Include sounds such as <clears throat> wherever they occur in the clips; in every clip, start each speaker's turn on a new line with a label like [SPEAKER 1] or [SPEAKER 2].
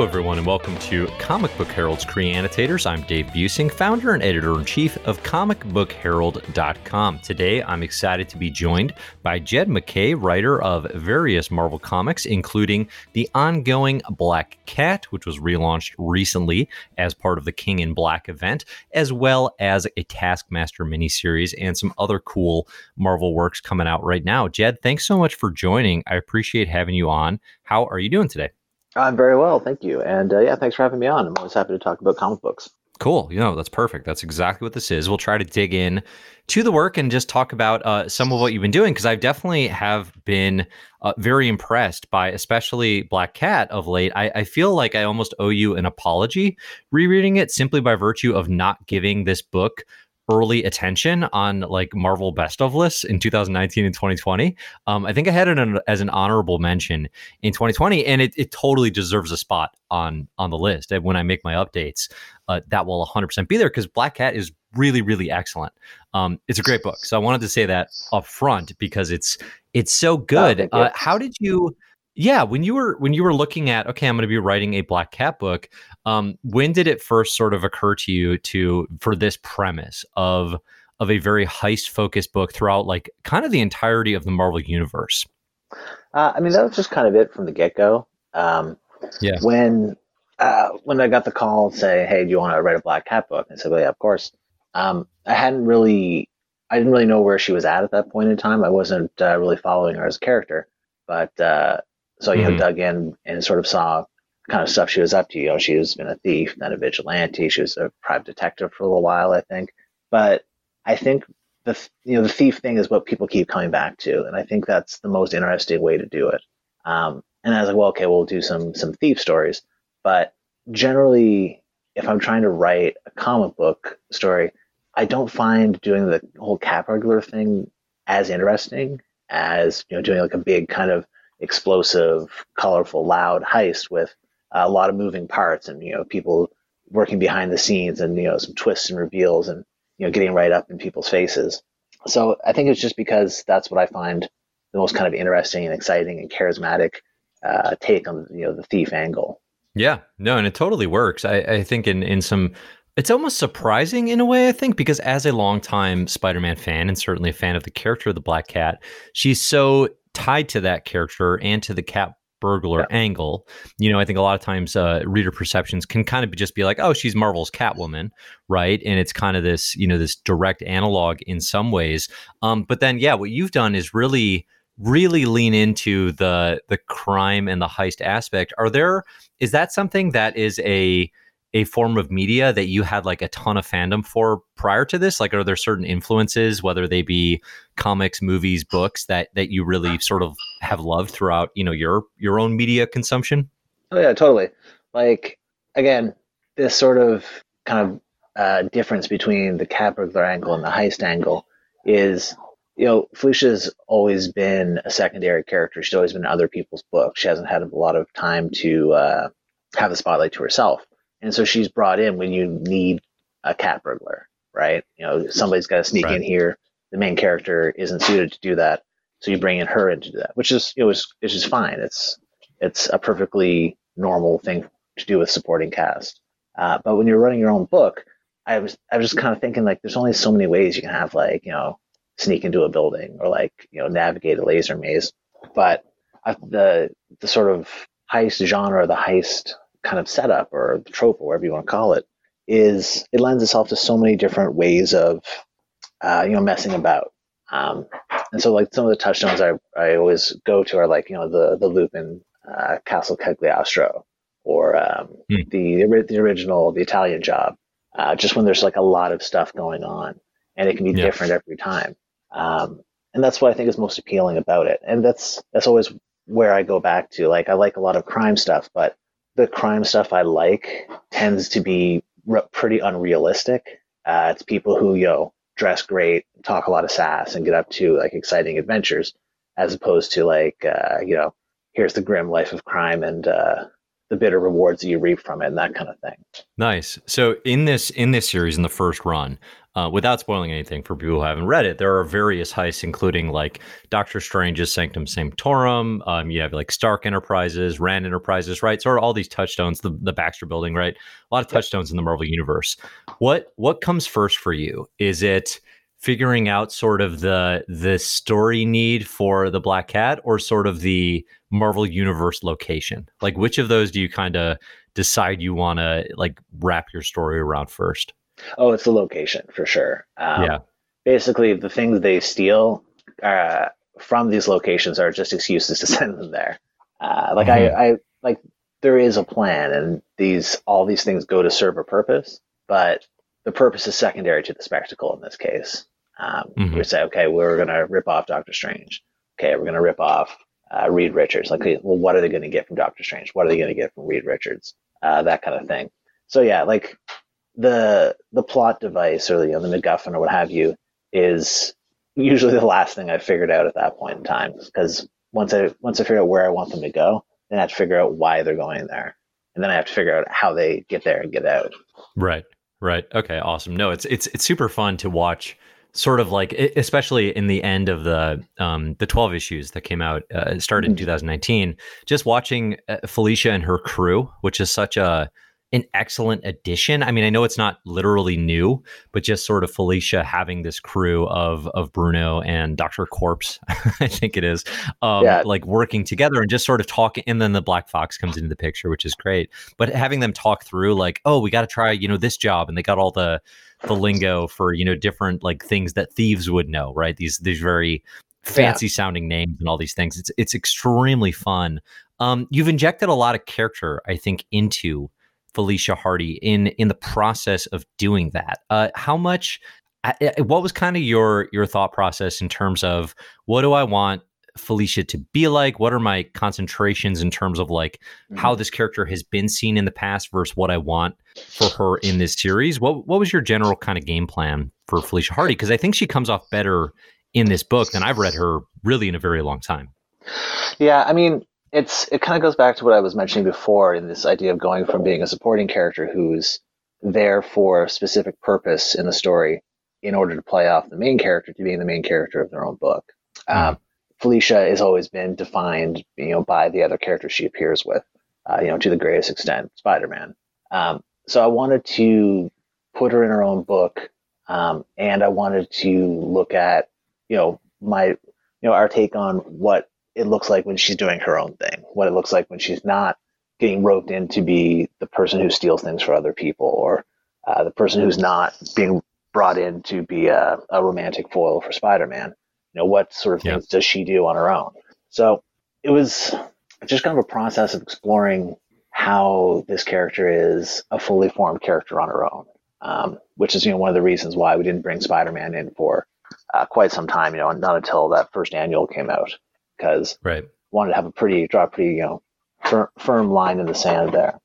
[SPEAKER 1] Hello, everyone, and welcome to Comic Book Herald's Cree Annotators. I'm Dave Buesing, founder and editor in chief of comicbookherald.com. Today, I'm excited to be joined by Jed MacKay, writer of various Marvel comics, including the ongoing Black Cat, which was relaunched recently as part of the King in Black event, as well as a Taskmaster miniseries and some other cool Marvel works coming out right now. Jed, thanks so much for joining. I appreciate having you on. How are you doing today?
[SPEAKER 2] I'm very well, thank you. And uh, yeah, thanks for having me on. I'm always happy to talk about comic books.
[SPEAKER 1] Cool. You know, that's perfect. That's exactly what this is. We'll try to dig in to the work and just talk about uh, some of what you've been doing because I definitely have been uh, very impressed by, especially Black Cat of late. I, I feel like I almost owe you an apology rereading it simply by virtue of not giving this book early attention on like Marvel best of lists in 2019 and 2020. Um, I think I had it an, as an honorable mention in 2020, and it, it totally deserves a spot on on the list. And when I make my updates, uh, that will 100% be there because Black Cat is really really excellent. Um, it's a great book, so I wanted to say that up front because it's it's so good. Oh, uh, how did you? Yeah when you were when you were looking at okay i'm going to be writing a black cat book um, when did it first sort of occur to you to for this premise of of a very heist focused book throughout like kind of the entirety of the marvel universe?
[SPEAKER 2] Uh, i mean that was just kind of it from the get-go. Um, yeah. when uh, when i got the call say hey do you want to write a black cat book? I said well yeah of course. Um, i hadn't really i didn't really know where she was at at that point in time. I wasn't uh, really following her as a character but uh, so you mm-hmm. know, dug in and sort of saw kind of stuff she was up to. You know, she was been a thief, then a vigilante. She was a private detective for a little while, I think. But I think the you know the thief thing is what people keep coming back to, and I think that's the most interesting way to do it. Um, and I was like, well, okay, we'll do some some thief stories. But generally, if I'm trying to write a comic book story, I don't find doing the whole cat burglar thing as interesting as you know doing like a big kind of explosive, colorful, loud heist with a lot of moving parts and you know people working behind the scenes and you know some twists and reveals and you know getting right up in people's faces. So I think it's just because that's what I find the most kind of interesting and exciting and charismatic uh, take on you know the thief angle.
[SPEAKER 1] Yeah, no, and it totally works. I, I think in in some it's almost surprising in a way, I think, because as a longtime Spider Man fan and certainly a fan of the character of the Black Cat, she's so tied to that character and to the cat burglar yeah. angle. You know, I think a lot of times uh, reader perceptions can kind of just be like, oh, she's Marvel's Catwoman, right? And it's kind of this, you know, this direct analog in some ways. Um, but then, yeah, what you've done is really really lean into the the crime and the heist aspect are there is that something that is a a form of media that you had like a ton of fandom for prior to this? Like, are there certain influences, whether they be comics, movies, books, that that you really sort of have loved throughout, you know, your your own media consumption?
[SPEAKER 2] Oh yeah, totally. Like again, this sort of kind of uh, difference between the burglar angle and the heist angle is, you know, Felicia's always been a secondary character. She's always been in other people's books. She hasn't had a lot of time to uh, have the spotlight to herself and so she's brought in when you need a cat burglar, right? You know, somebody's got to sneak right. in here. The main character isn't suited to do that, so you bring in her in to do that, which is it was which is fine. It's it's a perfectly normal thing to do with supporting cast. Uh, but when you're running your own book, I was I was just kind of thinking like there's only so many ways you can have like you know sneak into a building or like you know navigate a laser maze. But I, the the sort of heist genre, the heist kind of setup or the trope or whatever you want to call it is it lends itself to so many different ways of uh, you know messing about um, and so like some of the touchstones I, I always go to are like you know the the Lupin uh, Castle Cagliostro or um, hmm. the the original the Italian Job uh, just when there's like a lot of stuff going on and it can be yeah. different every time um, and that's what I think is most appealing about it and that's that's always where I go back to like I like a lot of crime stuff but the crime stuff I like tends to be pretty unrealistic. Uh, it's people who you know dress great, talk a lot of sass, and get up to like exciting adventures, as opposed to like uh, you know here's the grim life of crime and uh, the bitter rewards that you reap from it and that kind of thing.
[SPEAKER 1] Nice. So in this in this series in the first run, uh, without spoiling anything for people who haven't read it, there are various heists, including like Doctor Strange's Sanctum Sanctorum. Um, you have like Stark Enterprises, Rand Enterprises, right? Sort of all these touchstones, the, the Baxter Building, right? A lot of touchstones in the Marvel universe. What what comes first for you? Is it figuring out sort of the the story need for the Black Cat, or sort of the Marvel Universe location? Like, which of those do you kind of decide you want to like wrap your story around first?
[SPEAKER 2] Oh, it's the location for sure.
[SPEAKER 1] Um, yeah.
[SPEAKER 2] Basically, the things they steal uh, from these locations are just excuses to <laughs> send them there. Uh, like mm-hmm. I, I like there is a plan, and these all these things go to serve a purpose, but the purpose is secondary to the spectacle in this case. Um, mm-hmm. We say, okay, we're going to rip off Doctor Strange. Okay, we're going to rip off uh, Reed Richards. Like, well, what are they going to get from Doctor Strange? What are they going to get from Reed Richards? Uh, that kind of thing. So yeah, like the the plot device or you know, the MacGuffin or what have you is usually the last thing I figured out at that point in time because once I once I figure out where I want them to go, then I have to figure out why they're going there, and then I have to figure out how they get there and get out.
[SPEAKER 1] Right. Right. Okay. Awesome. No, it's it's it's super fun to watch. Sort of like, especially in the end of the um, the twelve issues that came out, uh, started in mm-hmm. 2019. Just watching uh, Felicia and her crew, which is such a an excellent addition. I mean, I know it's not literally new, but just sort of Felicia having this crew of of Bruno and Doctor Corpse, <laughs> I think it is, um, yeah. like working together and just sort of talking. And then the Black Fox comes into the picture, which is great. But having them talk through, like, oh, we got to try, you know, this job, and they got all the the lingo for you know different like things that thieves would know, right? These these very fancy yeah. sounding names and all these things. It's it's extremely fun. Um, you've injected a lot of character, I think, into Felicia Hardy in in the process of doing that. Uh, how much? What was kind of your your thought process in terms of what do I want Felicia to be like? What are my concentrations in terms of like mm-hmm. how this character has been seen in the past versus what I want for her in this series? What what was your general kind of game plan for Felicia Hardy? Because I think she comes off better in this book than I've read her really in a very long time.
[SPEAKER 2] Yeah, I mean, it's it kind of goes back to what I was mentioning before in this idea of going from being a supporting character who's there for a specific purpose in the story in order to play off the main character to being the main character of their own book. Mm. Um, Felicia has always been defined, you know, by the other characters she appears with, uh, you know, to the greatest extent, Spider-Man. Um, so I wanted to put her in her own book, um, and I wanted to look at, you know, my, you know, our take on what it looks like when she's doing her own thing, what it looks like when she's not getting roped in to be the person who steals things for other people or uh, the person who's not being brought in to be a, a romantic foil for Spider-Man. You know, what sort of things does she do on her own? So it was just kind of a process of exploring how this character is a fully formed character on her own, um, which is you know one of the reasons why we didn't bring Spider-Man in for uh, quite some time. You know, not until that first annual came out because
[SPEAKER 1] right.
[SPEAKER 2] wanted to have a pretty draw a pretty you know fir- firm line in the sand there.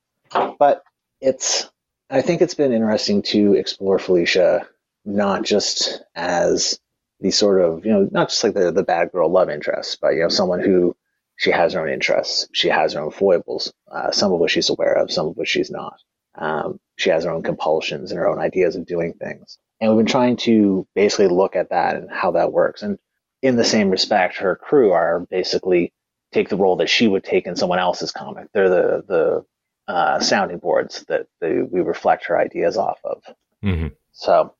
[SPEAKER 2] But it's I think it's been interesting to explore Felicia not just as the sort of you know not just like the the bad girl love interest, but you know someone who she has her own interests, she has her own foibles, uh, some of which she's aware of, some of which she's not. Um, she has her own compulsions and her own ideas of doing things. And we've been trying to basically look at that and how that works. And in the same respect, her crew are basically take the role that she would take in someone else's comic. They're the the uh, sounding boards that we reflect her ideas off of. Mm-hmm. So,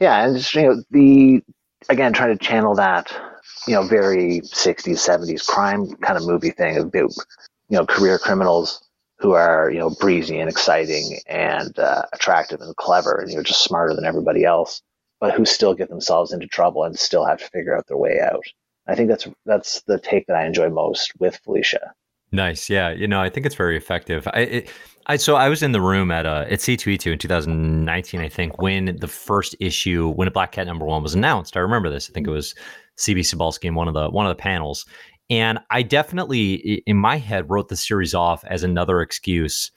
[SPEAKER 2] yeah, and just you know the again trying to channel that you know very 60s 70s crime kind of movie thing of you know career criminals who are you know breezy and exciting and uh, attractive and clever and you know just smarter than everybody else but who still get themselves into trouble and still have to figure out their way out. I think that's that's the take that I enjoy most with Felicia.
[SPEAKER 1] Nice, yeah. You know, I think it's very effective. I, it, I so I was in the room at uh at C2E2 in 2019, I think, when the first issue, when a Black Cat number one was announced. I remember this. I think it was CB Cebulski in one of the one of the panels, and I definitely, in my head, wrote the series off as another excuse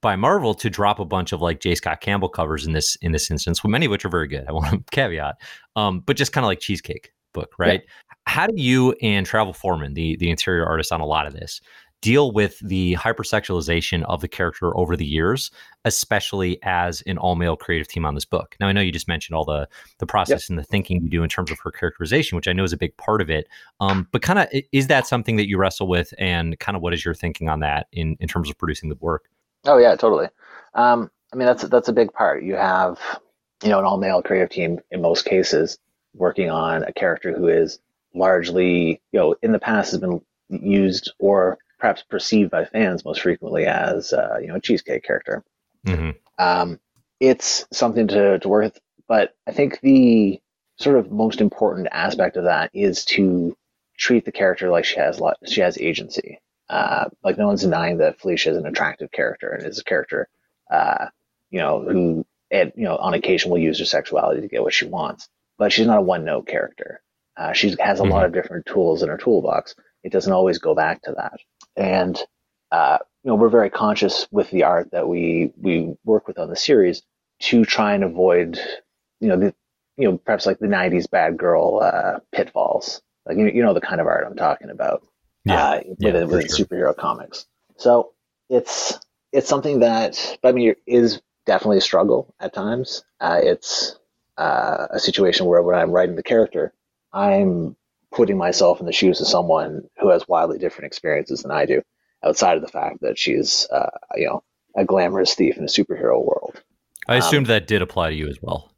[SPEAKER 1] by Marvel to drop a bunch of like J. Scott Campbell covers in this in this instance, many of which are very good. I want to <laughs> caveat, um, but just kind of like cheesecake book, right? Yeah. How do you and Travel Foreman, the the interior artist on a lot of this, deal with the hypersexualization of the character over the years, especially as an all male creative team on this book. Now, I know you just mentioned all the the process yep. and the thinking you do in terms of her characterization, which I know is a big part of it. Um, but kind of, is that something that you wrestle with, and kind of what is your thinking on that in in terms of producing the work?
[SPEAKER 2] Oh yeah, totally. Um, I mean, that's that's a big part. You have, you know, an all male creative team in most cases working on a character who is largely, you know, in the past has been used or perhaps perceived by fans most frequently as, uh, you know, a cheesecake character. Mm-hmm. Um, it's something to, to work with, but I think the sort of most important aspect of that is to treat the character like she has lot, she has agency. Uh, like no one's denying that Felicia is an attractive character and is a character, uh, you know, who, at, you know, on occasion will use her sexuality to get what she wants, but she's not a one note character. Uh, she has a mm-hmm. lot of different tools in her toolbox. It doesn't always go back to that. And uh, you know, we're very conscious with the art that we we work with on the series to try and avoid, you know, the you know perhaps like the '90s bad girl uh, pitfalls. Like you, you know the kind of art I'm talking about. Yeah, uh, yeah within, within sure. superhero comics. So it's it's something that I mean is definitely a struggle at times. Uh, it's uh, a situation where when I'm writing the character, I'm putting myself in the shoes of someone who has wildly different experiences than I do, outside of the fact that she's, uh, you know, a glamorous thief in a superhero world.
[SPEAKER 1] I assumed um, that did apply to you as well.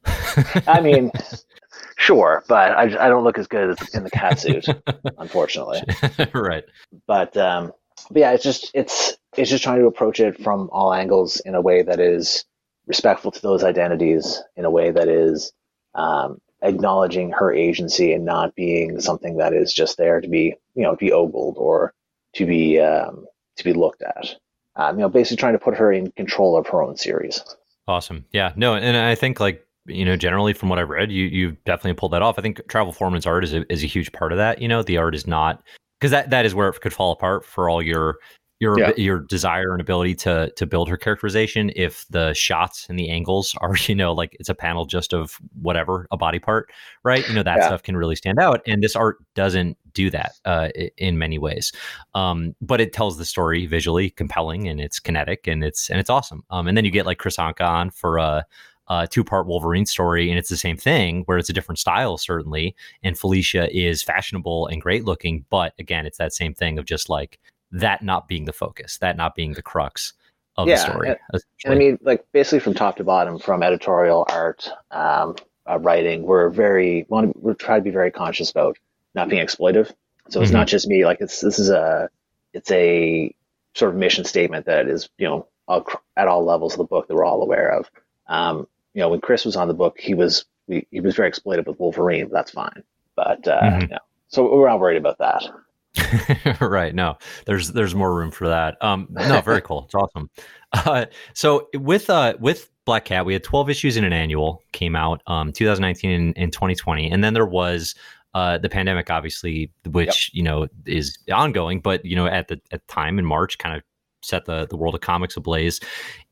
[SPEAKER 2] I mean, <laughs> sure, but I, I don't look as good as in the cat suit, <laughs> unfortunately. <laughs>
[SPEAKER 1] right.
[SPEAKER 2] But um, but yeah, it's just it's it's just trying to approach it from all angles in a way that is respectful to those identities, in a way that is um, acknowledging her agency and not being something that is just there to be, you know, to be ogled or to be um, to be looked at. Um, you know, basically trying to put her in control of her own series.
[SPEAKER 1] Awesome. Yeah. No, and I think like you know, generally from what I've read, you you've definitely pulled that off. I think Travel Foreman's art is a, is a huge part of that. You know, the art is not because that that is where it could fall apart for all your your yeah. your desire and ability to to build her characterization if the shots and the angles <laughs> are you know like it's a panel just of whatever a body part right you know that yeah. stuff can really stand out and this art doesn't do that uh, in many ways um, but it tells the story visually compelling and it's kinetic and it's and it's awesome um, and then you get like Kris Anka on for a uh, two part Wolverine story, and it's the same thing where it's a different style, certainly. And Felicia is fashionable and great looking, but again, it's that same thing of just like that not being the focus, that not being the crux of yeah, the story.
[SPEAKER 2] And, and I mean, like basically from top to bottom, from editorial art, um, uh, writing, we're very want we're trying to be very conscious about not being exploitive. So it's mm-hmm. not just me. Like it's this is a it's a sort of mission statement that is you know all, at all levels of the book that we're all aware of. Um, you know, when Kris was on the book, he was he, he was very exploitive with Wolverine. That's fine, but uh, mm-hmm. So we're not worried about that. <laughs>
[SPEAKER 1] right. No, there's there's more room for that. Um, no, very cool. It's awesome. <laughs> Uh, so with uh with Black Cat, we had 12 issues in an annual came out um 2019 and, and 2020, and then there was uh, the pandemic, obviously, which yep. you know is ongoing, but you know at the at time in March, kind of set the, the world of comics ablaze.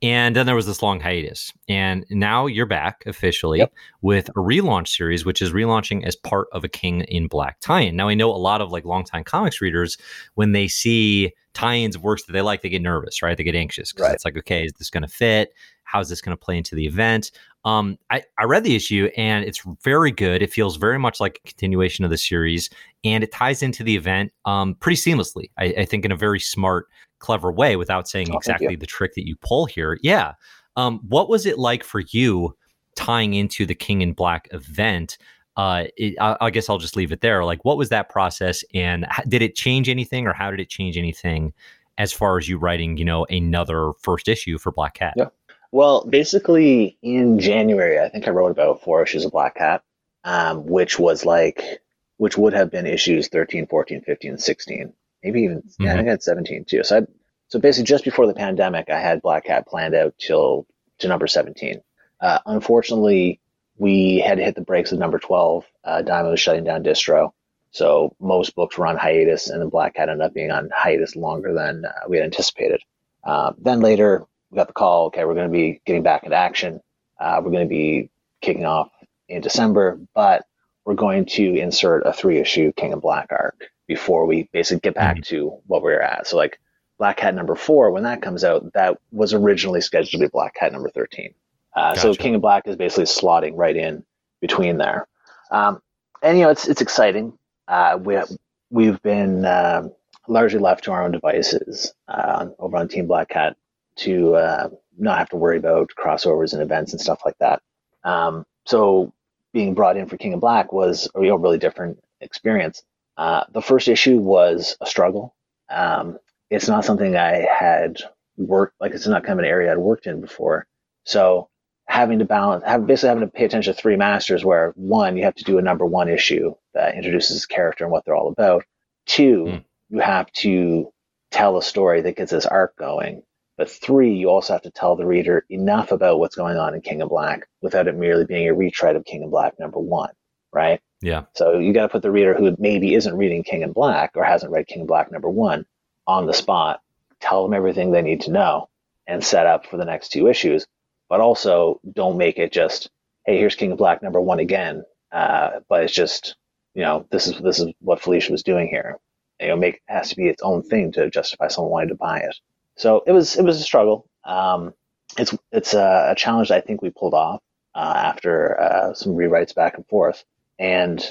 [SPEAKER 1] And then there was this long hiatus. And now you're back officially yep. with a relaunch series, which is relaunching as part of a King in Black tie-in. Now I know a lot of like longtime comics readers, when they see tie-ins of works that they like, they get nervous, right? They get anxious because right. it's like, okay, is this going to fit? How's this going to play into the event? Um, I, I read the issue and it's very good. It feels very much like a continuation of the series and it ties into the event um, pretty seamlessly. I, I think in a very smart clever way without saying oh, exactly the trick that you pull here. Yeah. Um, what was it like for you tying into the King in Black event? Uh, it, I, I, guess I'll just leave it there. Like, what was that process, and did it change anything, or how did it change anything as far as you writing, you know, another first issue for Black Cat?
[SPEAKER 2] Yeah. Well, basically, in January, I think I wrote about four issues of Black Cat, um, which was like, which would have been issues 13, 14, 15, 16 maybe even mm-hmm. yeah, I think I had 17 too. So I so basically just before the pandemic, I had Black Cat planned out till to number 17. Uh, unfortunately, we had to hit the brakes at number 12. Uh, Diamond was shutting down distro, so most books were on hiatus, and then Black Cat ended up being on hiatus longer than uh, we had anticipated. Uh, then later, we got the call. Okay, we're going to be getting back into action. Uh, we're going to be kicking off in December, but we're going to insert a three issue King in Black arc before we basically get back mm-hmm. to what we are at. So like Black Cat number four, when that comes out, that was originally scheduled to be Black Cat number 13. Uh, gotcha. So King of Black is basically slotting right in between there. Um, and, you know, it's, it's exciting. Uh, we have, we've been uh, largely left to our own devices uh, over on Team Black Cat to uh, not have to worry about crossovers and events and stuff like that. Um, so being brought in for King of Black was a know, really different experience. Uh, the first issue was a struggle. Um, it's not something I had worked like it's not kind of an area I'd worked in before. So having to balance, have basically having to pay attention to three masters, where one you have to do a number one issue that introduces the character and what they're all about. Two, mm. you have to tell a story that gets this arc going. But three, you also have to tell the reader enough about what's going on in King of Black without it merely being a retread of King of Black number one, right?
[SPEAKER 1] Yeah.
[SPEAKER 2] So you got to put the reader who maybe isn't reading King in Black or hasn't read King of Black number one on the spot, tell them everything they need to know, and set up for the next two issues. But also don't make it just, hey, here's King of Black number one again. Uh, but it's just, you know, this is this is what Felicia was doing here. You know, make it has to be its own thing to justify someone wanting to buy it. So it was it was a struggle. Um, it's it's a, a, challenge I think we pulled off uh, after uh, some rewrites back and forth. And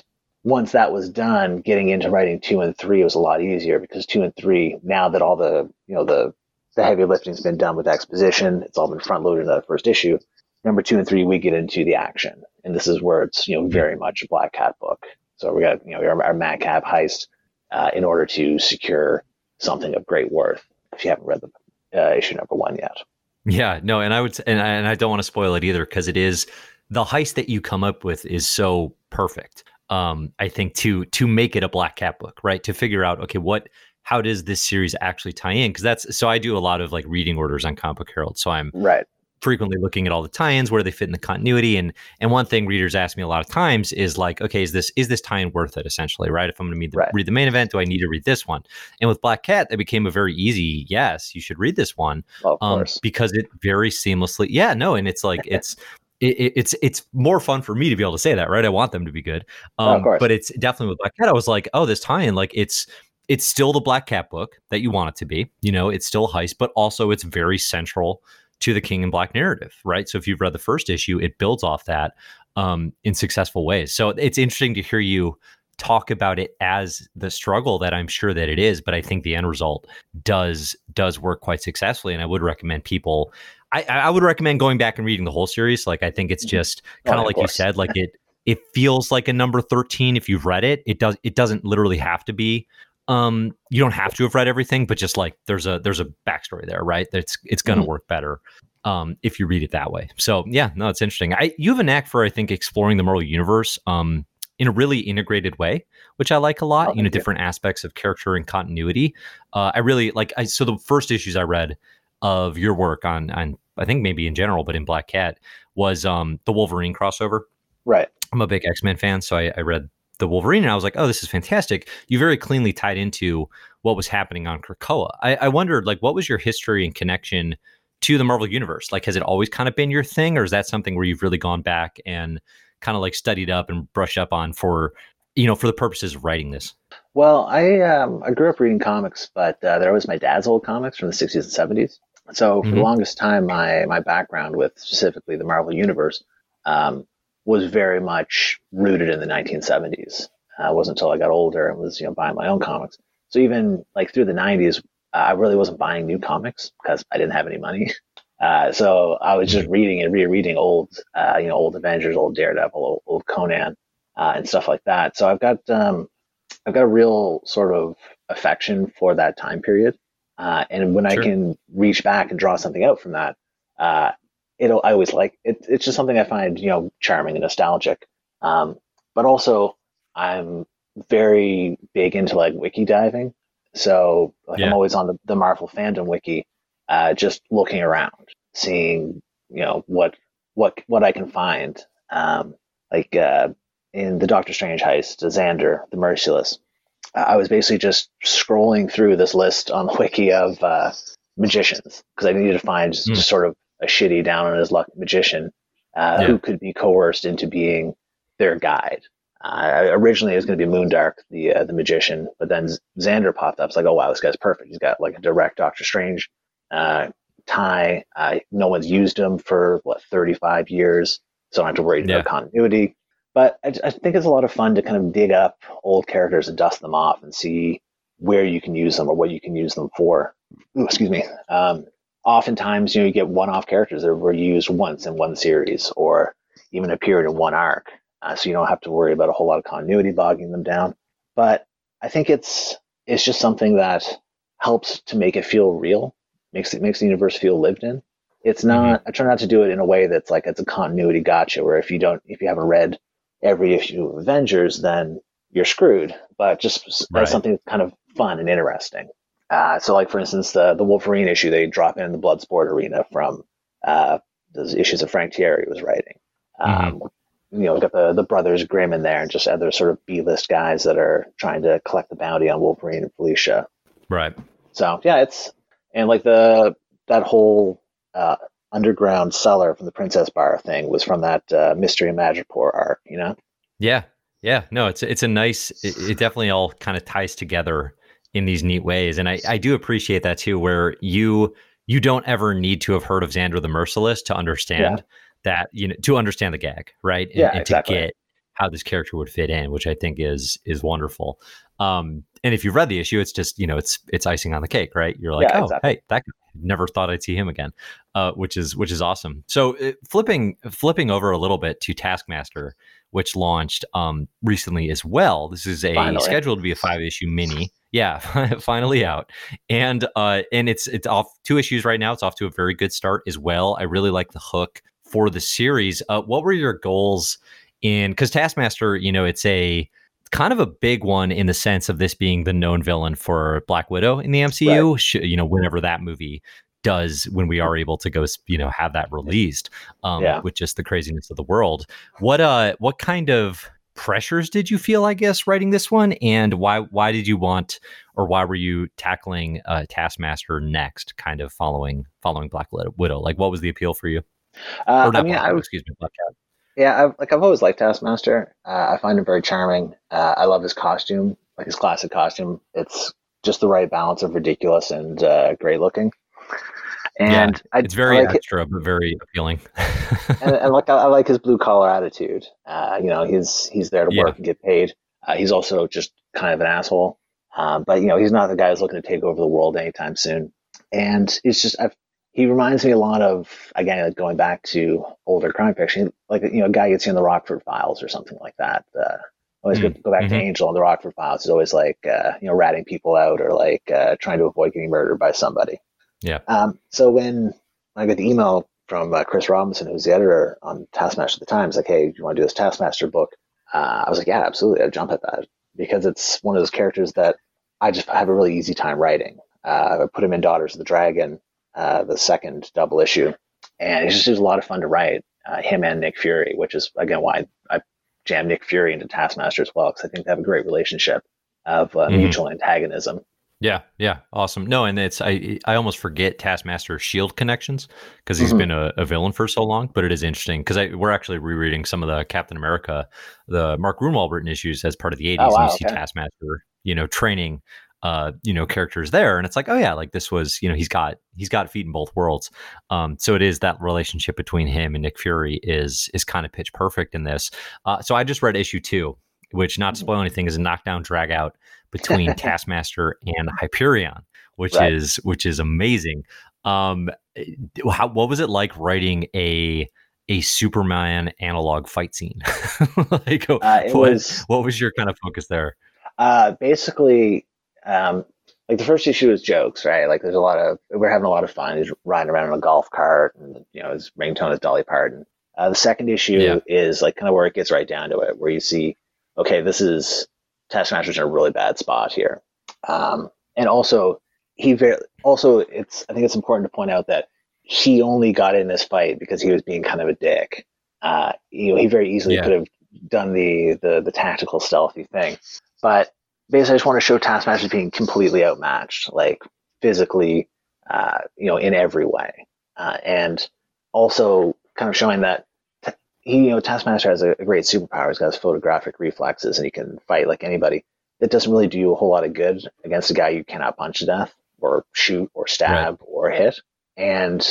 [SPEAKER 2] once that was done, getting into writing two and three was a lot easier because two and three, now that all the you know the the heavy lifting's been done with exposition, it's all been front loaded in that first issue. Number two and three, we get into the action, and this is where it's you know very much a Black Cat book. So we got you know our, our Madcap heist uh, in order to secure something of great worth. If you haven't read the uh, issue number one yet.
[SPEAKER 1] Yeah, no, and I would, and I, and I don't want to spoil it either because it is the heist that you come up with is so perfect. Um, I think to to make it a Black Cat book, right? To figure out, okay, what how does this series actually tie in? Because that's so I do a lot of like reading orders on Comic Book Herald, so I'm
[SPEAKER 2] right
[SPEAKER 1] frequently looking at all the tie-ins where they fit in the continuity and and one thing readers ask me a lot of times is like okay is this is this tie-in worth it essentially right if i'm going to read the, right. read the main event do i need to read this one and with black cat that became a very easy yes you should read this one
[SPEAKER 2] well, um,
[SPEAKER 1] because it very seamlessly yeah no and it's like it's it, it's it's more fun for me to be able to say that, right? I want them to be good, um, oh, but it's definitely with Black Cat. I was like, oh, this tie-in, like it's it's still the Black Cat book that you want it to be. You know, it's still heist, but also it's very central to the King and Black narrative, right? So if you've read the first issue, it builds off that um, in successful ways. So it's interesting to hear you talk about it as the struggle that I'm sure that it is, but I think the end result does does work quite successfully, and I would recommend people I, I would recommend going back and reading the whole series. Like I think it's mm-hmm. just kind of oh, like you said, like <laughs> it it feels like a number 13 if you've read it. It does it doesn't literally have to be um you don't have to have read everything, but just like there's a there's a backstory there, right? That's it's gonna mm-hmm. work better um if you read it that way. So yeah, no, it's interesting. I you have a knack for I think exploring the Marvel universe um in a really integrated way, which I like a lot. Oh, you know, different aspects of character and continuity. Uh, I really like. I so the first issues I read of your work on on I think maybe in general, but in Black Cat was um the Wolverine crossover.
[SPEAKER 2] Right.
[SPEAKER 1] I'm a big X Men fan, so I, I read the Wolverine and I was like, oh, this is fantastic. You very cleanly tied into what was happening on Krakoa. I, I wondered, like, what was your history and connection to the Marvel Universe? Like, has it always kind of been your thing, or is that something where you've really gone back and kind of like studied up and brushed up on for, you know, for the purposes of writing this?
[SPEAKER 2] Well, I um, I grew up reading comics, but uh, there was my dad's old comics from the 60s and 70s. So for mm-hmm. the longest time, my my background with specifically the Marvel Universe um, was very much rooted in the 1970s. Uh, it wasn't until I got older and was you know buying my own comics. So even like through the 90s, I really wasn't buying new comics because I didn't have any money. <laughs> Uh, so I was just reading and rereading old, uh, you know, old Avengers, old Daredevil, old, old Conan, uh, and stuff like that. So I've got um, I've got a real sort of affection for that time period. Uh, and when sure. I can reach back and draw something out from that, uh, it'll, I always like it. It's just something I find, you know, charming and nostalgic. Um, but also I'm very big into like wiki diving. So like, yeah. I'm always on the, the Marvel fandom wiki, uh, just looking around, seeing, you know, what, what, what I can find. Um, like, uh, in the Doctor Strange heist, Xander, the Merciless, I was basically just scrolling through this list on the <laughs> wiki of uh, magicians because I needed to find just, mm. just, sort of a shitty down on his luck magician uh, yeah. who could be coerced into being their guide. Uh, originally, it was going to be Moondark, the uh, the magician, but then Xander popped up. It's like, oh wow, this guy's perfect. He's got like a direct Doctor Strange uh, tie. Uh, no one's used him for what 35 years, so I don't have to worry yeah. about continuity. But I, I, think it's a lot of fun to kind of dig up old characters and dust them off and see where you can use them or what you can use them for. Ooh, excuse me. Um, oftentimes, you know, you get one-off characters that were used once in one series or even appeared in one arc, uh, so you don't have to worry about a whole lot of continuity bogging them down. But I think it's it's just something that helps to make it feel real, makes it makes the universe feel lived in. It's not. Mm-hmm. I try not to do it in a way that's like it's a continuity gotcha, where if you don't, if you haven't read every issue of Avengers, then you're screwed. But just right. as something that's kind of fun and interesting. Uh, so, like for instance, the the Wolverine issue, they drop in the Bloodsport arena from uh, those issues of Frank Tieri was writing. Mm-hmm. Um, you know, got the the brothers Grimm in there, and just other sort of B list guys that are trying to collect the bounty on Wolverine and Felicia.
[SPEAKER 1] Right.
[SPEAKER 2] So yeah, it's and like the that whole uh, underground cellar from the Princess Bar thing was from that uh, Mystery and Madripoor arc. You know.
[SPEAKER 1] Yeah. Yeah. No, it's it's a nice. It, it definitely all kind of ties together in these neat ways, and I I do appreciate that too, where you you don't ever need to have heard of Xander the Merciless to understand. Yeah that you know to understand the gag, right? And,
[SPEAKER 2] yeah,
[SPEAKER 1] and
[SPEAKER 2] exactly.
[SPEAKER 1] to get how this character would fit in, which I think is is wonderful. Um, and if you've read the issue, it's just you know it's it's icing on the cake, right? You're like,
[SPEAKER 2] yeah,
[SPEAKER 1] oh,
[SPEAKER 2] exactly.
[SPEAKER 1] hey, that never thought I'd see him again, uh, which is which is awesome. So uh, flipping flipping over a little bit to Taskmaster, which launched um, recently as well. This is a finally. scheduled to be a five issue mini. Yeah, <laughs> finally out, and uh, and it's it's off two issues right now. It's off to a very good start as well. I really like the hook for the series. Uh, what were your goals in? Because Taskmaster, you know, it's a kind of a big one in the sense of this being the known villain for Black Widow in the MCU. Right. You know, whenever that movie does when we are able to go you know have that released um yeah. with just the craziness of the world what uh what kind of pressures did you feel i guess writing this one and why why did you want or why were you tackling uh taskmaster next kind of following following black widow like what was the appeal for you
[SPEAKER 2] uh, I mean, I, excuse me, Black Cat. Yeah, I've, like I've always liked Taskmaster. Uh, I find him very charming. Uh, I love his costume, like his classic costume. It's just the right balance of ridiculous and uh, great looking. And
[SPEAKER 1] yeah, it's very like extra, it, but very appealing. <laughs>
[SPEAKER 2] and, and, like I, I, like his blue collar attitude. Uh, you know, he's he's there to work yeah. and get paid. Uh, he's also just kind of an asshole, um, but you know, he's not the guy who's looking to take over the world anytime soon. And it's just I've he reminds me a lot of again like going back to older crime fiction like you know a guy you see in the rockford files or something like that uh, always mm. go, go, back mm-hmm. to angel in the rockford files. Is always like uh, you know ratting people out or like uh, trying to avoid getting murdered by somebody.
[SPEAKER 1] Yeah.
[SPEAKER 2] Um, so when i got the email from uh, chris robinson who's the editor on taskmaster at the times like hey do you want to do this taskmaster book? Uh, i was like yeah absolutely i'd jump at that. Because it's one of those characters that i just have a really easy time writing. Uh, i put him in daughters of the dragon uh, the second double issue, and it just was a lot of fun to write. Uh, him and Nick Fury, which is again why I jammed Nick Fury into Taskmaster as well, because I think they have a great relationship of uh, mm-hmm. mutual antagonism.
[SPEAKER 1] Yeah, yeah, awesome. No, and it's I I almost forget Taskmaster Shield connections because he's mm-hmm. been a, a, villain for so long. But it is interesting because we're actually rereading some of the Captain America, the Mark Gruenwald written issues as part of the '80s, oh, wow, and you see Taskmaster, you know, training uh, you know, characters there. And it's like, oh yeah, like this was, you know, he's got he's got feet in both worlds. Um, so it is that relationship between him and Nick Fury is is kind of pitch perfect in this. Uh, so I just read issue two, which not to spoil anything is a knockdown drag out between <laughs> Taskmaster and Hyperion, which right. is which is amazing. Um, how what was it like writing a a Superman analog fight scene? <laughs> like, uh, what, was, what was your kind of focus there?
[SPEAKER 2] Uh, basically, um, like the first issue is jokes, right? Like there's a lot of we're having a lot of fun. He's riding around in a golf cart, and you know his ringtone is Dolly Parton. Uh, the second issue yeah. is like kind of where it gets right down to it, where you see, okay, this is Taskmaster's in a really bad spot here, um, and also he very also it's I think it's important to point out that he only got in this fight because he was being kind of a dick. Uh, you know, he very easily yeah. could have done the, the the tactical stealthy thing, but basically I just want to show Taskmaster being completely outmatched, like physically, uh, you know, in every way, uh, and also kind of showing that he, you know, Taskmaster has a, a great superpower. He's got his photographic reflexes, and he can fight like anybody. That doesn't really do you a whole lot of good against a guy you cannot punch to death, or shoot, or stab, right. or hit. And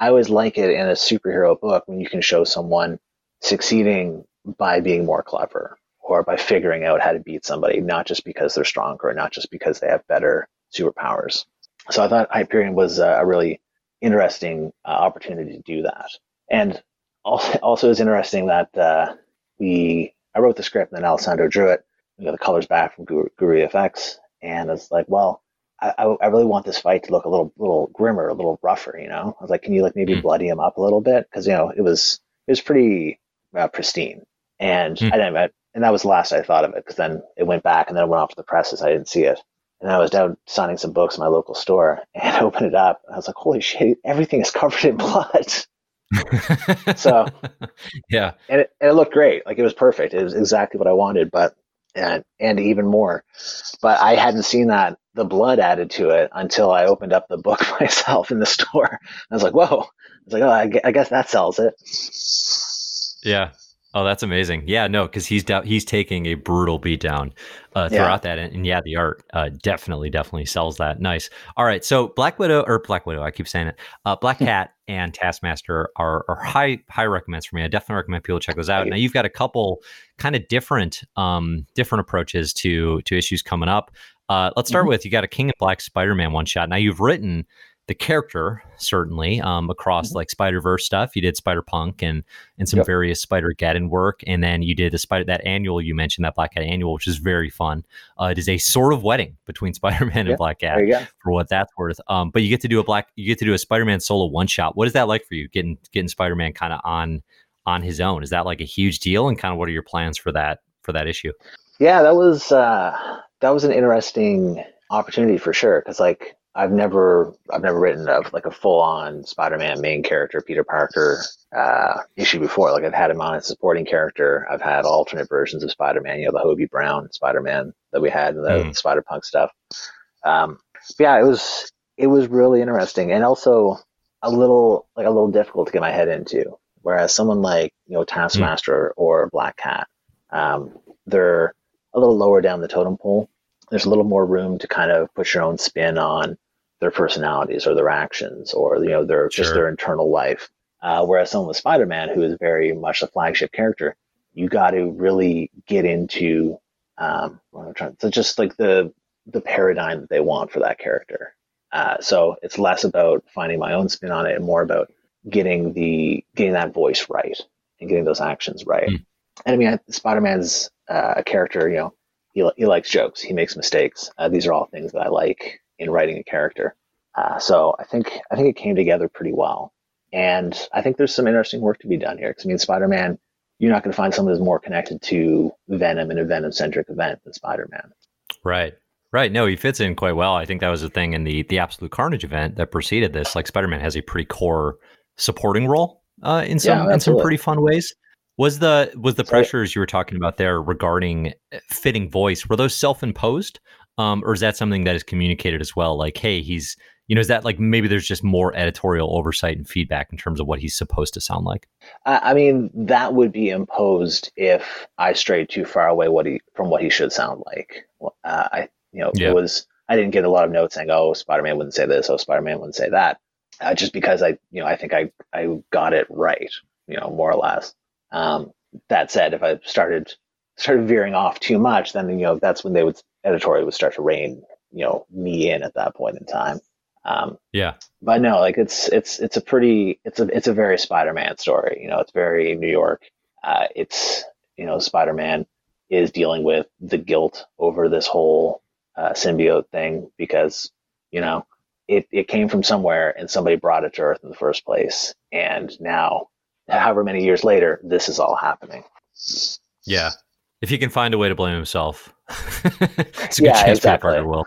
[SPEAKER 2] I always like it in a superhero book when you can show someone succeeding by being more clever or by figuring out how to beat somebody, not just because they're stronger, not just because they have better superpowers. So I thought Hyperion was a really interesting uh, opportunity to do that. And <laughs> also, also is interesting that uh, we I wrote the script and then Alessandro drew it. We got the colors back from Guru, Guru FX, and it's like, well, I, I really want this fight to look a little little grimmer, a little rougher. You know, I was like, can you like maybe mm. bloody him up a little bit? Because you know it was it was pretty uh, pristine, and mm. I didn't. And that was the last I thought of it because then it went back and then it went off to the presses. I didn't see it, and I was down signing some books in my local store <laughs> and I opened it up. I was like, holy shit, everything is <laughs> covered in blood. <laughs> so
[SPEAKER 1] yeah,
[SPEAKER 2] and it, and it looked great. Like it was perfect. It was exactly what I wanted, but and and even more. But I hadn't seen that the blood added to it until I opened up the book myself in the store. I was like, whoa! I was like, oh, I, I guess that sells it.
[SPEAKER 1] Yeah, Oh, that's amazing. Yeah, no, because he's da- he's taking a brutal beatdown uh, throughout yeah. that, and, and, yeah, the art uh, definitely definitely sells that. Nice. All right, so Black Widow or Black Widow, I keep saying it. Uh, Black hmm. Cat and Taskmaster are, are high high recommends for me. I definitely recommend people check those out. Now you've got a couple kind of different um, different approaches to to issues coming up. Uh, let's start mm-hmm. with you got a King of Black Spider Man one shot. Now you've written the character certainly um, across mm-hmm. like Spider Verse stuff. You did Spider Punk and and some yep. various Spider Geddon work, and then you did the Spider that annual you mentioned that Black Cat annual, which is very fun. Uh, it is a sort of wedding between <laughs> Spider Man and Black Cat for what that's worth. Um, but you get to do a black you get to do a Spider Man solo one shot. What is that like for you? Getting getting Spider Man kind of on on his own is that like a huge deal? And kind of what are your plans for that for that issue?
[SPEAKER 2] Yeah, that was uh, that was an interesting opportunity for sure because like I've never I've never written a like a full on Spider-Man main character Peter Parker uh, issue before. Like I've had him on as a supporting character. I've had alternate versions of Spider-Man. You know the Hobie Brown Spider-Man that we had, in the, mm. Spider-Punk stuff. Um, yeah, it was it was really interesting, and also a little like a little difficult to get my head into. Whereas someone like you know Taskmaster mm. or Black Cat, um, they're a little lower down the totem pole. There's a little more room to kind of put your own spin on their personalities or their actions or you know their sure. just their internal life. Uh, whereas someone with Spider-Man, who is very much the flagship character, you got to really get into um, what am I trying, so just like the the paradigm that they want for that character. Uh, so it's less about finding my own spin on it and more about getting the getting that voice right and getting those actions right. Mm. And I mean, Spider-Man's uh, a character. You know, he he likes jokes. He makes mistakes. Uh, these are all things that I like in writing a character. Uh, so I think I think it came together pretty well, and I think there's some interesting work to be done here. Because I mean, Spider-Man, you're not going to find someone who's more connected to Venom in a Venom-centric event than Spider-Man.
[SPEAKER 1] Right. Right. No, he fits in quite well. I think that was the thing in the the Absolute Carnage event that preceded this. Like Spider-Man has a pretty core supporting role uh, in some yeah, in some pretty fun ways. Was the was the pressures you were talking about there regarding fitting voice were those self imposed, um, or is that something that is communicated as well? Like, hey, he's you know, is that like maybe there's just more editorial oversight and feedback in terms of what he's supposed to sound like?
[SPEAKER 2] I mean, that would be imposed if I strayed too far away what he from what he should sound like. Uh, I, you know, yeah. it was I didn't get a lot of notes saying, "Oh, Spider-Man wouldn't say this," "Oh, Spider-Man wouldn't say that," uh, just because I, you know, I think I I got it right, you know, more or less. Um, that said, if I started started veering off too much, then you know that's when they would editorial would start to rein you know me in at that point in time.
[SPEAKER 1] Um, yeah,
[SPEAKER 2] but no, like it's it's it's a pretty it's a it's a very Spider-Man story. You know, it's very New York. Uh, it's you know Spider-Man is dealing with the guilt over this whole uh, symbiote thing because you know it it came from somewhere and somebody brought it to Earth in the first place, and now however many years later, this is all happening.
[SPEAKER 1] Yeah, if he can find a way to blame himself, <laughs> it's a good yeah, chance exactly. Peter Parker will.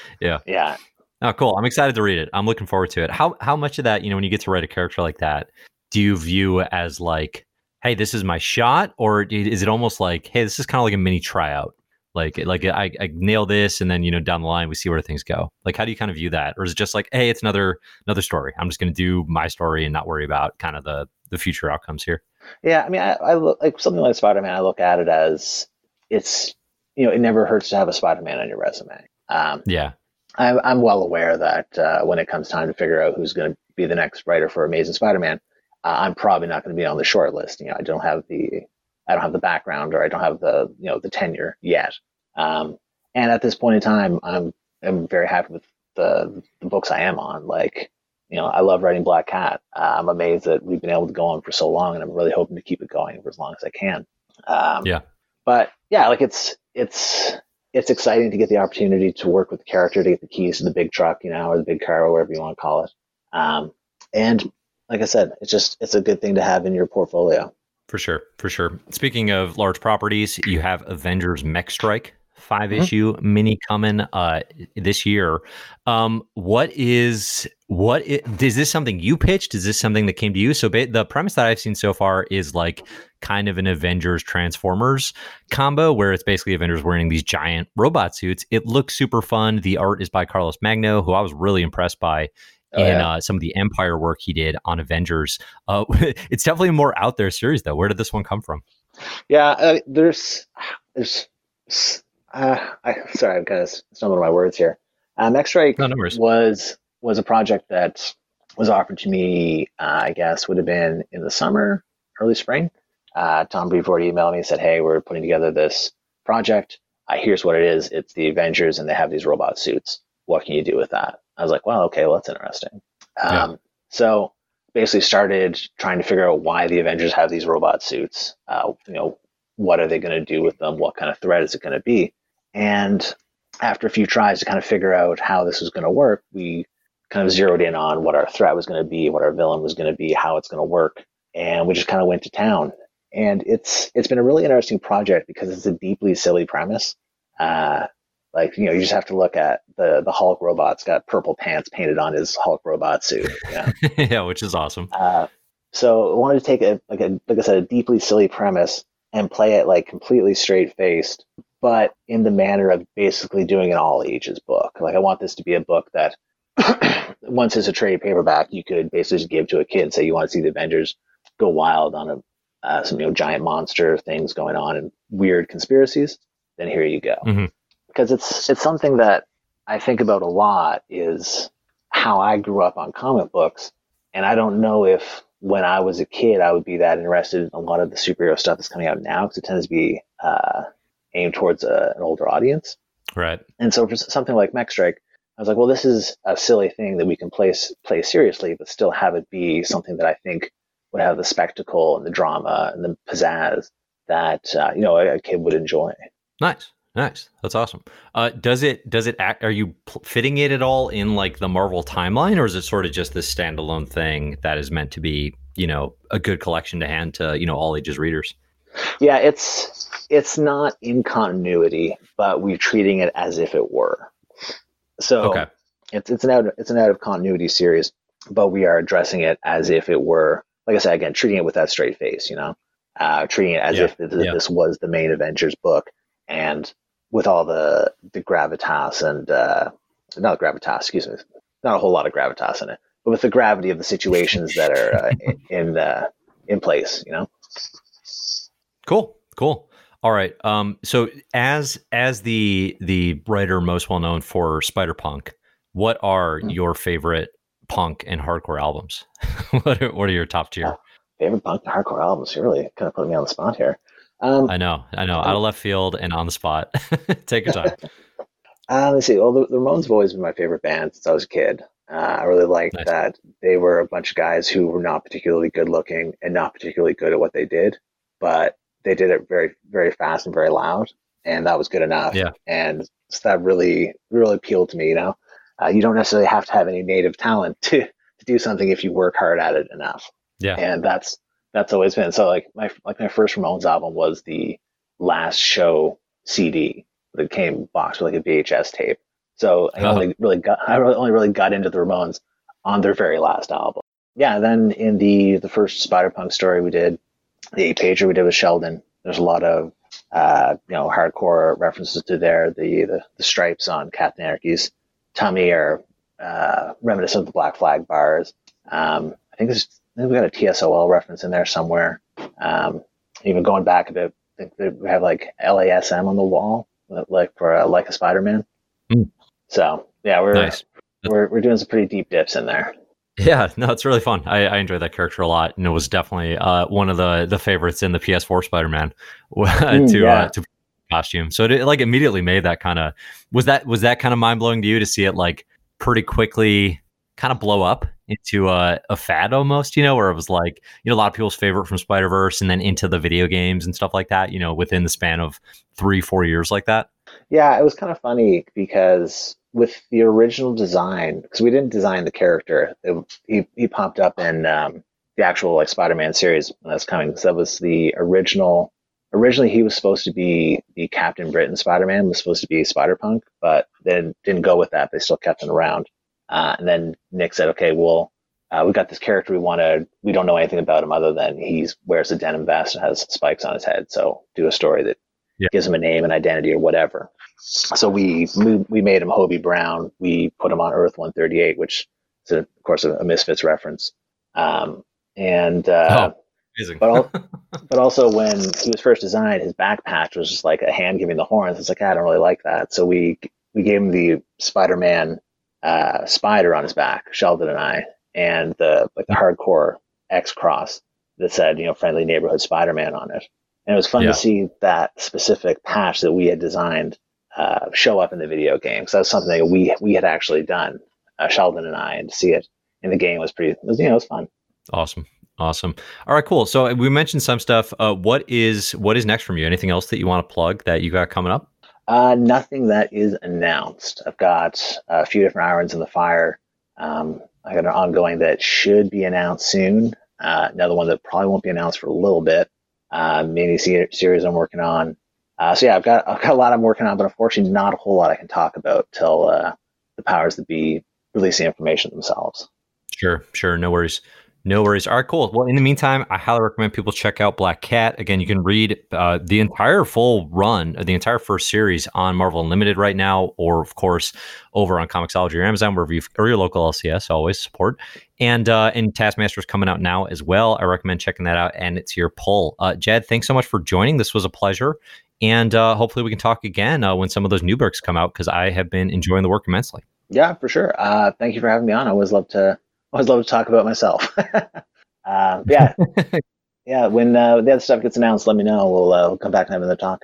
[SPEAKER 1] <laughs> yeah.
[SPEAKER 2] Yeah.
[SPEAKER 1] Oh, cool. I'm excited to read it. I'm looking forward to it. How how much of that, you know, when you get to write a character like that, do you view as like, hey, this is my shot, or is it almost like, hey, this is kind of like a mini tryout Like, like I, I nail this, and then you know down the line we see where things go. Like, how do you kind of view that, or is it just like, hey, it's another another story? I'm just going to do my story and not worry about kind of the the future outcomes here.
[SPEAKER 2] Yeah, I mean, I, I look like something like Spider Man. I look at it as it's you know it never hurts to have a Spider Man on your resume. Um,
[SPEAKER 1] yeah,
[SPEAKER 2] I'm, I'm well aware that uh, when it comes time to figure out who's going to be the next writer for Amazing Spider Man, uh, I'm probably not going to be on the short list. You know, I don't have the I don't have the background or I don't have the you know the tenure yet. Um, and at this point in time, I'm I'm very happy with the the books I am on. Like, you know, I love writing Black Cat. Uh, I'm amazed that we've been able to go on for so long, and I'm really hoping to keep it going for as long as I can. Um,
[SPEAKER 1] yeah.
[SPEAKER 2] But yeah, like it's it's it's exciting to get the opportunity to work with the character to get the keys to the big truck, you know, or the big car, or whatever you want to call it. Um, and like I said, it's just it's a good thing to have in your portfolio.
[SPEAKER 1] For sure, for sure. Speaking of large properties, you have Avengers Mech Strike, five mm-hmm. issue mini coming uh, this year. Um, what is what is, is this something you pitched? Is this something that came to you? So ba- the premise that I've seen so far is like kind of an Avengers Transformers combo where it's basically Avengers wearing these giant robot suits. It looks super fun. The art is by Carlos Magno, who I was really impressed by oh, in yeah. uh, some of the Empire work he did on Avengers. Uh, <laughs> it's definitely a more out there series, though. Where did this one come from?
[SPEAKER 2] Yeah, uh, there's there's uh, I sorry, I'm kind of stumbling my words here. Um, X-Ray no, no was was a project that was offered to me. Uh, I guess would have been in the summer, early spring. Uh, Tom Brevoort emailed me and said, "Hey, we're putting together this project. Uh, here's what it is. It's the Avengers, and they have these robot suits. What can you do with that?" I was like, well, okay, well, that's interesting. Um, yeah. So basically started trying to figure out why the Avengers have these robot suits. Uh, you know, what are they going to do with them? What kind of threat is it going to be? And after a few tries to kind of figure out how this was going to work, we kind of zeroed in on what our threat was going to be, what our villain was going to be, how it's going to work, and we just kind of went to town. And it's it's been a really interesting project because it's a deeply silly premise. Uh, like, you know, you just have to look at the the Hulk robot's got purple pants painted on his Hulk robot suit.
[SPEAKER 1] Yeah, <laughs> yeah which is awesome.
[SPEAKER 2] Uh, so I wanted to take a like a like I said, a deeply silly premise and play it like completely straight faced, but in the manner of basically doing an all ages book. Like I want this to be a book that <clears throat> once it's a trade paperback, you could basically just give to a kid and say you want to see the Avengers go wild on a uh, some you know giant monster things going on and weird conspiracies. Then here you go. Mm-hmm because it's it's something that I think about a lot is how I grew up on comic books, and I don't know if when I was a kid I would be that interested in a lot of the superhero stuff that's coming out now because it tends to be uh, aimed towards a, an older audience.
[SPEAKER 1] Right.
[SPEAKER 2] And so for something like Mech Strike, I was like, well, this is a silly thing that we can play play seriously, but still have it be something that I think would have the spectacle and the drama and the pizzazz that uh, you know a, a kid would enjoy.
[SPEAKER 1] Nice. Nice. That's awesome. Uh, does it does it act? Are you pl- fitting it at all in like the Marvel timeline, or is it sort of just this standalone thing that is meant to be, you know, a good collection to hand to you know all ages readers?
[SPEAKER 2] Yeah, it's it's not in continuity, but we're treating it as if it were. So okay. it's it's an out it's an out of continuity series, but we are addressing it as if it were. Like I said, again, treating it with that straight face, you know, uh, treating it as yeah. if this, yeah. this was the main Avengers book, and with all the the gravitas and uh, not gravitas, excuse me, not a whole lot of gravitas in it, but with the gravity of the situations that are uh, <laughs> in uh, in place, you know.
[SPEAKER 1] Cool, cool. All right. Um, so as as the the writer most well known for Spider Punk, what are mm-hmm. your favorite punk and hardcore albums? <laughs> what are what are your top tier?
[SPEAKER 2] favorite punk and hardcore albums? You're really kind of put me on the spot here.
[SPEAKER 1] Um, I know, I know, out of left field and on the spot. <laughs> Take your time. <laughs>
[SPEAKER 2] uh, let's see. Well, the, the, Ramones have always been my favorite band since I was a kid. Uh, I really liked nice. that they were a bunch of guys who were not particularly good looking and not particularly good at what they did, but they did it very, very fast and very loud, and that was good enough.
[SPEAKER 1] Yeah.
[SPEAKER 2] And so that really, really appealed to me. You know, uh, you don't necessarily have to have any native talent to to do something if you work hard at it enough.
[SPEAKER 1] Yeah.
[SPEAKER 2] And that's that's always been so like my like my first Ramones album was the last show CD that came boxed with like a VHS tape. So I uh-huh. only really got I only really got into the Ramones on their very last album. Yeah, then in the the first Spider Punk story we did, the eight pager we did with Sheldon, there's a lot of uh, you know, hardcore references to there. The, the, the stripes on Captain Anarchy's tummy are uh, reminiscent of the Black Flag bars. Um, I think there's I think we got a TSOL reference in there somewhere. Um, even going back a bit, I think we have like LASM on the wall, like for uh, like a Spider-Man. Mm. So yeah, we're nice. we're we're doing some pretty deep dips in there.
[SPEAKER 1] Yeah, no, it's really fun. I, I enjoyed that character a lot, and it was definitely uh, one of the the favorites in the PS4 Spider-Man <laughs> mm, to yeah. uh, to costume. So it like immediately made that kind of was that was that kind of mind blowing to you to see it like pretty quickly kind of blow up into a, a fad almost, you know, where it was like, you know, a lot of people's favorite from Spider Verse and then into the video games and stuff like that, you know, within the span of three, four years like that.
[SPEAKER 2] Yeah, it was kind of funny because with the original design, because we didn't design the character, it, he he popped up in um, the actual like Spider-Man series when that's coming. So that was the original. Originally, he was supposed to be the Captain Britain Spider-Man, was supposed to be Spider-Punk, but then didn't go with that. They still kept him around. Uh, and then Nick said, "Okay, well, uh, we got this character we want to. We don't know anything about him other than he wears a denim vest and has spikes on his head. So do a story that yeah. gives him a name and identity or whatever." So we we made him Hobie Brown. We put him on Earth 138, which is a, of course a, a Misfits reference. Um, and uh, oh, but, al- <laughs> but also when he was first designed, his back patch was just like a hand giving the horns. It's like I don't really like that. So we we gave him the Spider-Man uh, spider on his back, Sheldon and I, and the like the hardcore X cross that said you know friendly neighborhood Spider-Man on it. And it was fun yeah. to see that specific patch that we had designed uh, show up in the video game. So that's something that we we had actually done, uh, Sheldon and I, and to see it in the game was pretty. Was, you know, it was fun.
[SPEAKER 1] Awesome. Awesome. All right, cool. So we mentioned some stuff. Uh, what is what is next from you? Anything else that you want to plug that you got coming up?
[SPEAKER 2] Uh, nothing that is announced. I've got a few different irons in the fire. Um, I got an ongoing that should be announced soon. Uh, another one that probably won't be announced for a little bit. Uh, mini series I'm working on. Uh, so yeah, I've got I've got a lot I'm working on, but unfortunately, not a whole lot I can talk about till uh, the powers that be release the information themselves.
[SPEAKER 1] Sure, sure, no worries. No worries. All right, cool. Well, in the meantime, I highly recommend people check out Black Cat. Again, you can read uh, the entire full run, the entire first series on Marvel Unlimited right now, or of course over on Comixology or Amazon, wherever you or your local LCS. Always support. And uh, and Taskmaster is coming out now as well. I recommend checking that out, and it's your pull. Uh, Jed, thanks so much for joining. This was a pleasure, and uh, hopefully we can talk again uh, when some of those new books come out because I have been enjoying the work immensely.
[SPEAKER 2] Yeah, for sure. Uh, thank you for having me on. I always love to always love to talk about myself. <laughs> uh, yeah, <laughs> yeah. When uh, the other stuff gets announced, let me know. We'll, uh, we'll come back and have another talk.